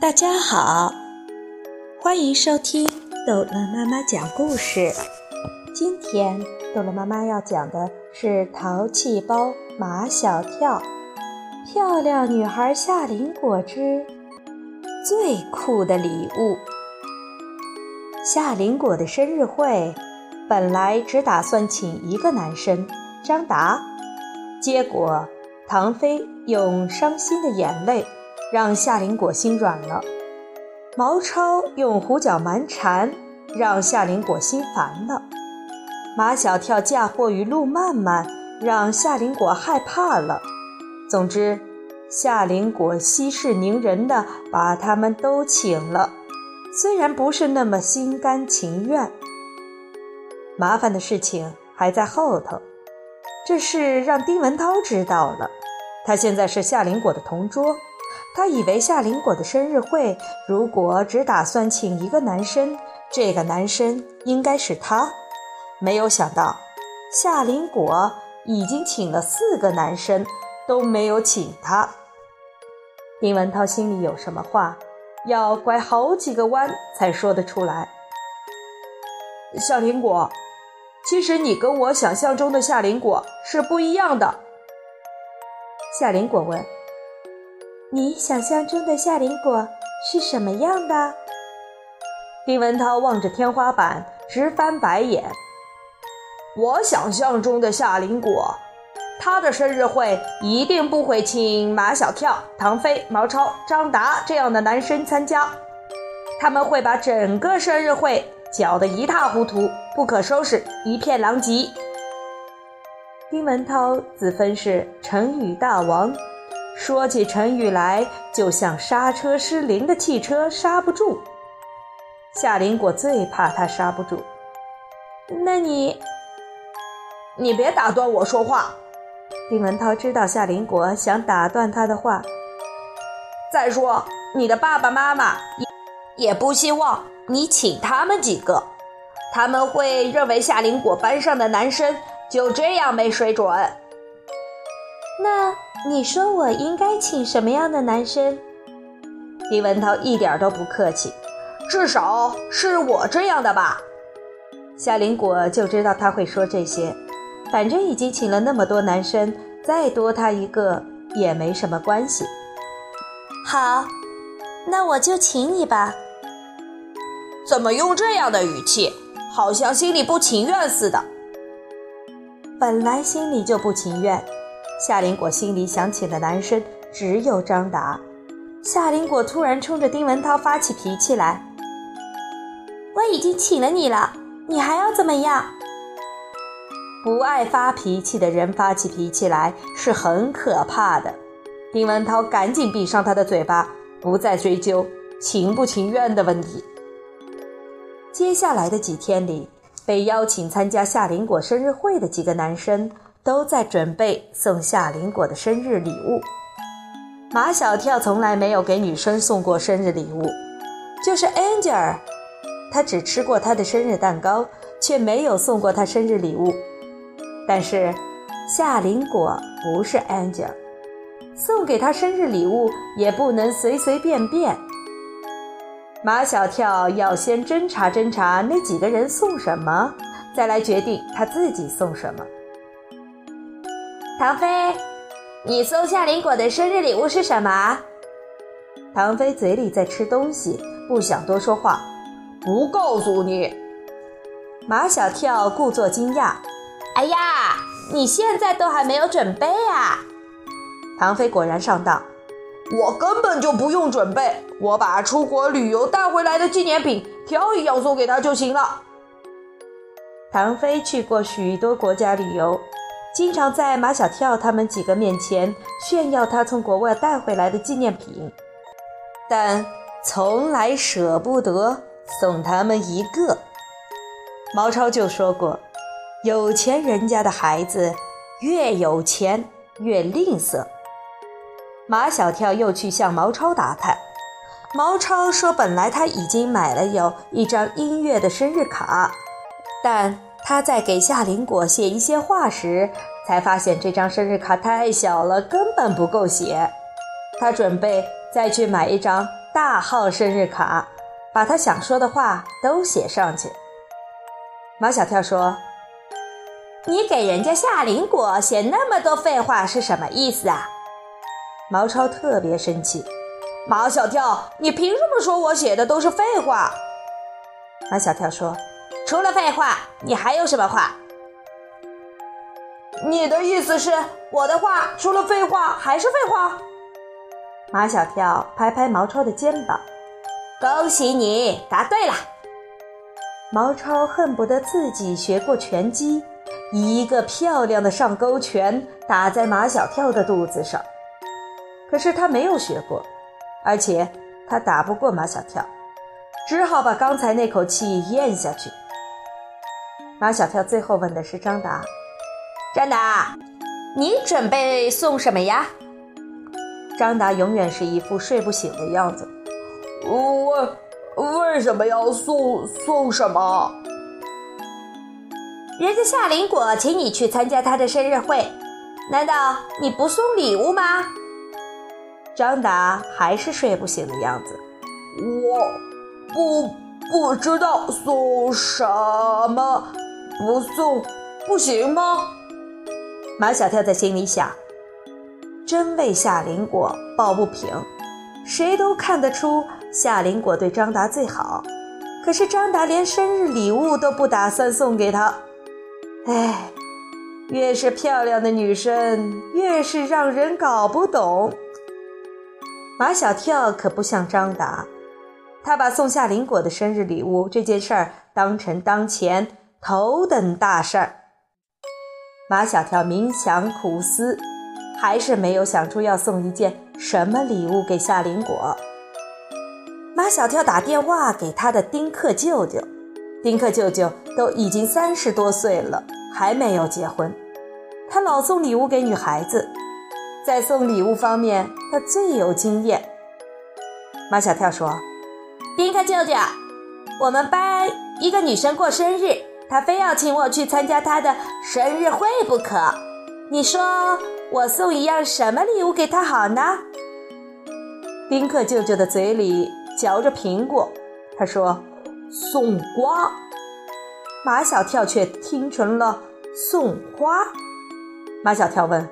大家好，欢迎收听逗乐妈妈讲故事。今天逗乐妈妈要讲的是《淘气包马小跳》，漂亮女孩夏林果之最酷的礼物。夏林果的生日会本来只打算请一个男生张达，结果唐飞用伤心的眼泪。让夏林果心软了，毛超用胡搅蛮缠让夏林果心烦了，马小跳嫁祸于陆漫漫让夏林果害怕了。总之，夏林果息事宁人的把他们都请了，虽然不是那么心甘情愿。麻烦的事情还在后头，这事让丁文涛知道了，他现在是夏林果的同桌。他以为夏林果的生日会如果只打算请一个男生，这个男生应该是他。没有想到，夏林果已经请了四个男生，都没有请他。丁文涛心里有什么话，要拐好几个弯才说得出来。夏林果，其实你跟我想象中的夏林果是不一样的。夏林果问。你想象中的夏林果是什么样的？丁文涛望着天花板直翻白眼。我想象中的夏林果，他的生日会一定不会请马小跳、唐飞、毛超、张达这样的男生参加，他们会把整个生日会搅得一塌糊涂，不可收拾，一片狼藉。丁文涛自封是成语大王。说起成语来，就像刹车失灵的汽车刹不住。夏林果最怕他刹不住。那你，你别打断我说话。丁文涛知道夏林果想打断他的话。再说，你的爸爸妈妈也也不希望你请他们几个，他们会认为夏林果班上的男生就这样没水准。那。你说我应该请什么样的男生？李文涛一点都不客气，至少是我这样的吧。夏林果就知道他会说这些，反正已经请了那么多男生，再多他一个也没什么关系。好，那我就请你吧。怎么用这样的语气，好像心里不情愿似的？本来心里就不情愿。夏林果心里想请的男生只有张达。夏林果突然冲着丁文涛发起脾气来：“我已经请了你了，你还要怎么样？”不爱发脾气的人发起脾气来是很可怕的。丁文涛赶紧闭上他的嘴巴，不再追究情不情愿的问题。接下来的几天里，被邀请参加夏林果生日会的几个男生。都在准备送夏林果的生日礼物。马小跳从来没有给女生送过生日礼物，就是 Angel，他只吃过她的生日蛋糕，却没有送过她生日礼物。但是夏林果不是 Angel，送给她生日礼物也不能随随便便。马小跳要先侦查侦查那几个人送什么，再来决定他自己送什么。唐飞，你送夏林果的生日礼物是什么？唐飞嘴里在吃东西，不想多说话，不告诉你。马小跳故作惊讶：“哎呀，你现在都还没有准备啊？”唐飞果然上当：“我根本就不用准备，我把出国旅游带回来的纪念品挑一样送给他就行了。”唐飞去过许多国家旅游。经常在马小跳他们几个面前炫耀他从国外带回来的纪念品，但从来舍不得送他们一个。毛超就说过：“有钱人家的孩子越有钱越吝啬。”马小跳又去向毛超打探，毛超说：“本来他已经买了有一张音乐的生日卡，但……”他在给夏林果写一些话时，才发现这张生日卡太小了，根本不够写。他准备再去买一张大号生日卡，把他想说的话都写上去。马小跳说：“你给人家夏林果写那么多废话是什么意思啊？”毛超特别生气：“马小跳，你凭什么说我写的都是废话？”马小跳说：“除了废话，你还有什么话？”你的意思是我的话除了废话还是废话？马小跳拍拍毛超的肩膀：“恭喜你答对了。”毛超恨不得自己学过拳击，一个漂亮的上勾拳打在马小跳的肚子上。可是他没有学过，而且他打不过马小跳，只好把刚才那口气咽下去。马小跳最后问的是张达：“张达，你准备送什么呀？”张达永远是一副睡不醒的样子。我。为什么要送送什么？人家夏林果请你去参加他的生日会，难道你不送礼物吗？张达还是睡不醒的样子。我不不知道送什么，不送不行吗？马小跳在心里想，真为夏林果抱不平。谁都看得出。夏林果对张达最好，可是张达连生日礼物都不打算送给他。哎，越是漂亮的女生，越是让人搞不懂。马小跳可不像张达，他把送夏林果的生日礼物这件事儿当成当前头等大事儿。马小跳冥想苦思，还是没有想出要送一件什么礼物给夏林果。马小跳打电话给他的丁克舅舅，丁克舅舅都已经三十多岁了，还没有结婚。他老送礼物给女孩子，在送礼物方面他最有经验。马小跳说：“丁克舅舅，我们班一个女生过生日，他非要请我去参加他的生日会不可。你说我送一样什么礼物给他好呢？”丁克舅舅的嘴里。嚼着苹果，他说：“送瓜。”马小跳却听成了送花。马小跳问：“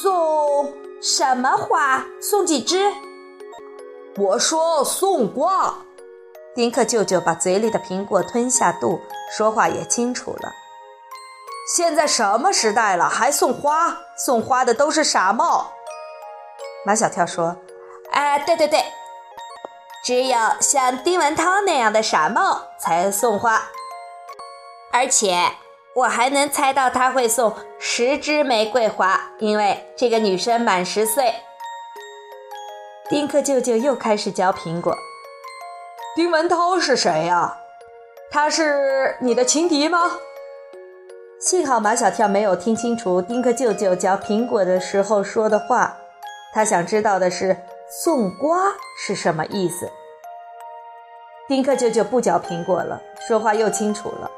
送什么花？送几只？”我说：“送瓜。”丁克舅舅把嘴里的苹果吞下肚，说话也清楚了。现在什么时代了，还送花？送花的都是傻帽。马小跳说：“哎，对对对。”只有像丁文涛那样的傻帽才送花，而且我还能猜到他会送十支玫瑰花，因为这个女生满十岁。丁克舅舅又开始嚼苹果。丁文涛是谁呀？他是你的情敌吗？幸好马小跳没有听清楚丁克舅舅嚼苹果的时候说的话，他想知道的是。送瓜是什么意思？丁克舅舅不嚼苹果了，说话又清楚了。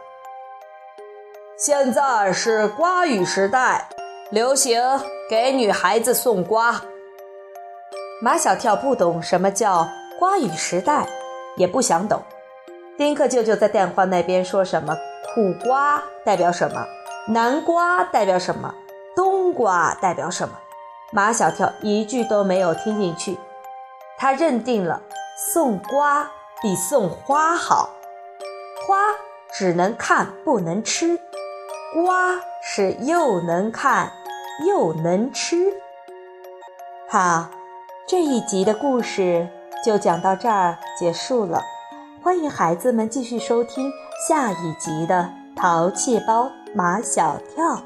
现在是瓜语时代，流行给女孩子送瓜。马小跳不懂什么叫瓜语时代，也不想懂。丁克舅舅在电话那边说什么？苦瓜代表什么？南瓜代表什么？冬瓜代表什么？马小跳一句都没有听进去，他认定了送瓜比送花好。花只能看不能吃，瓜是又能看又能吃。好，这一集的故事就讲到这儿结束了。欢迎孩子们继续收听下一集的《淘气包马小跳》。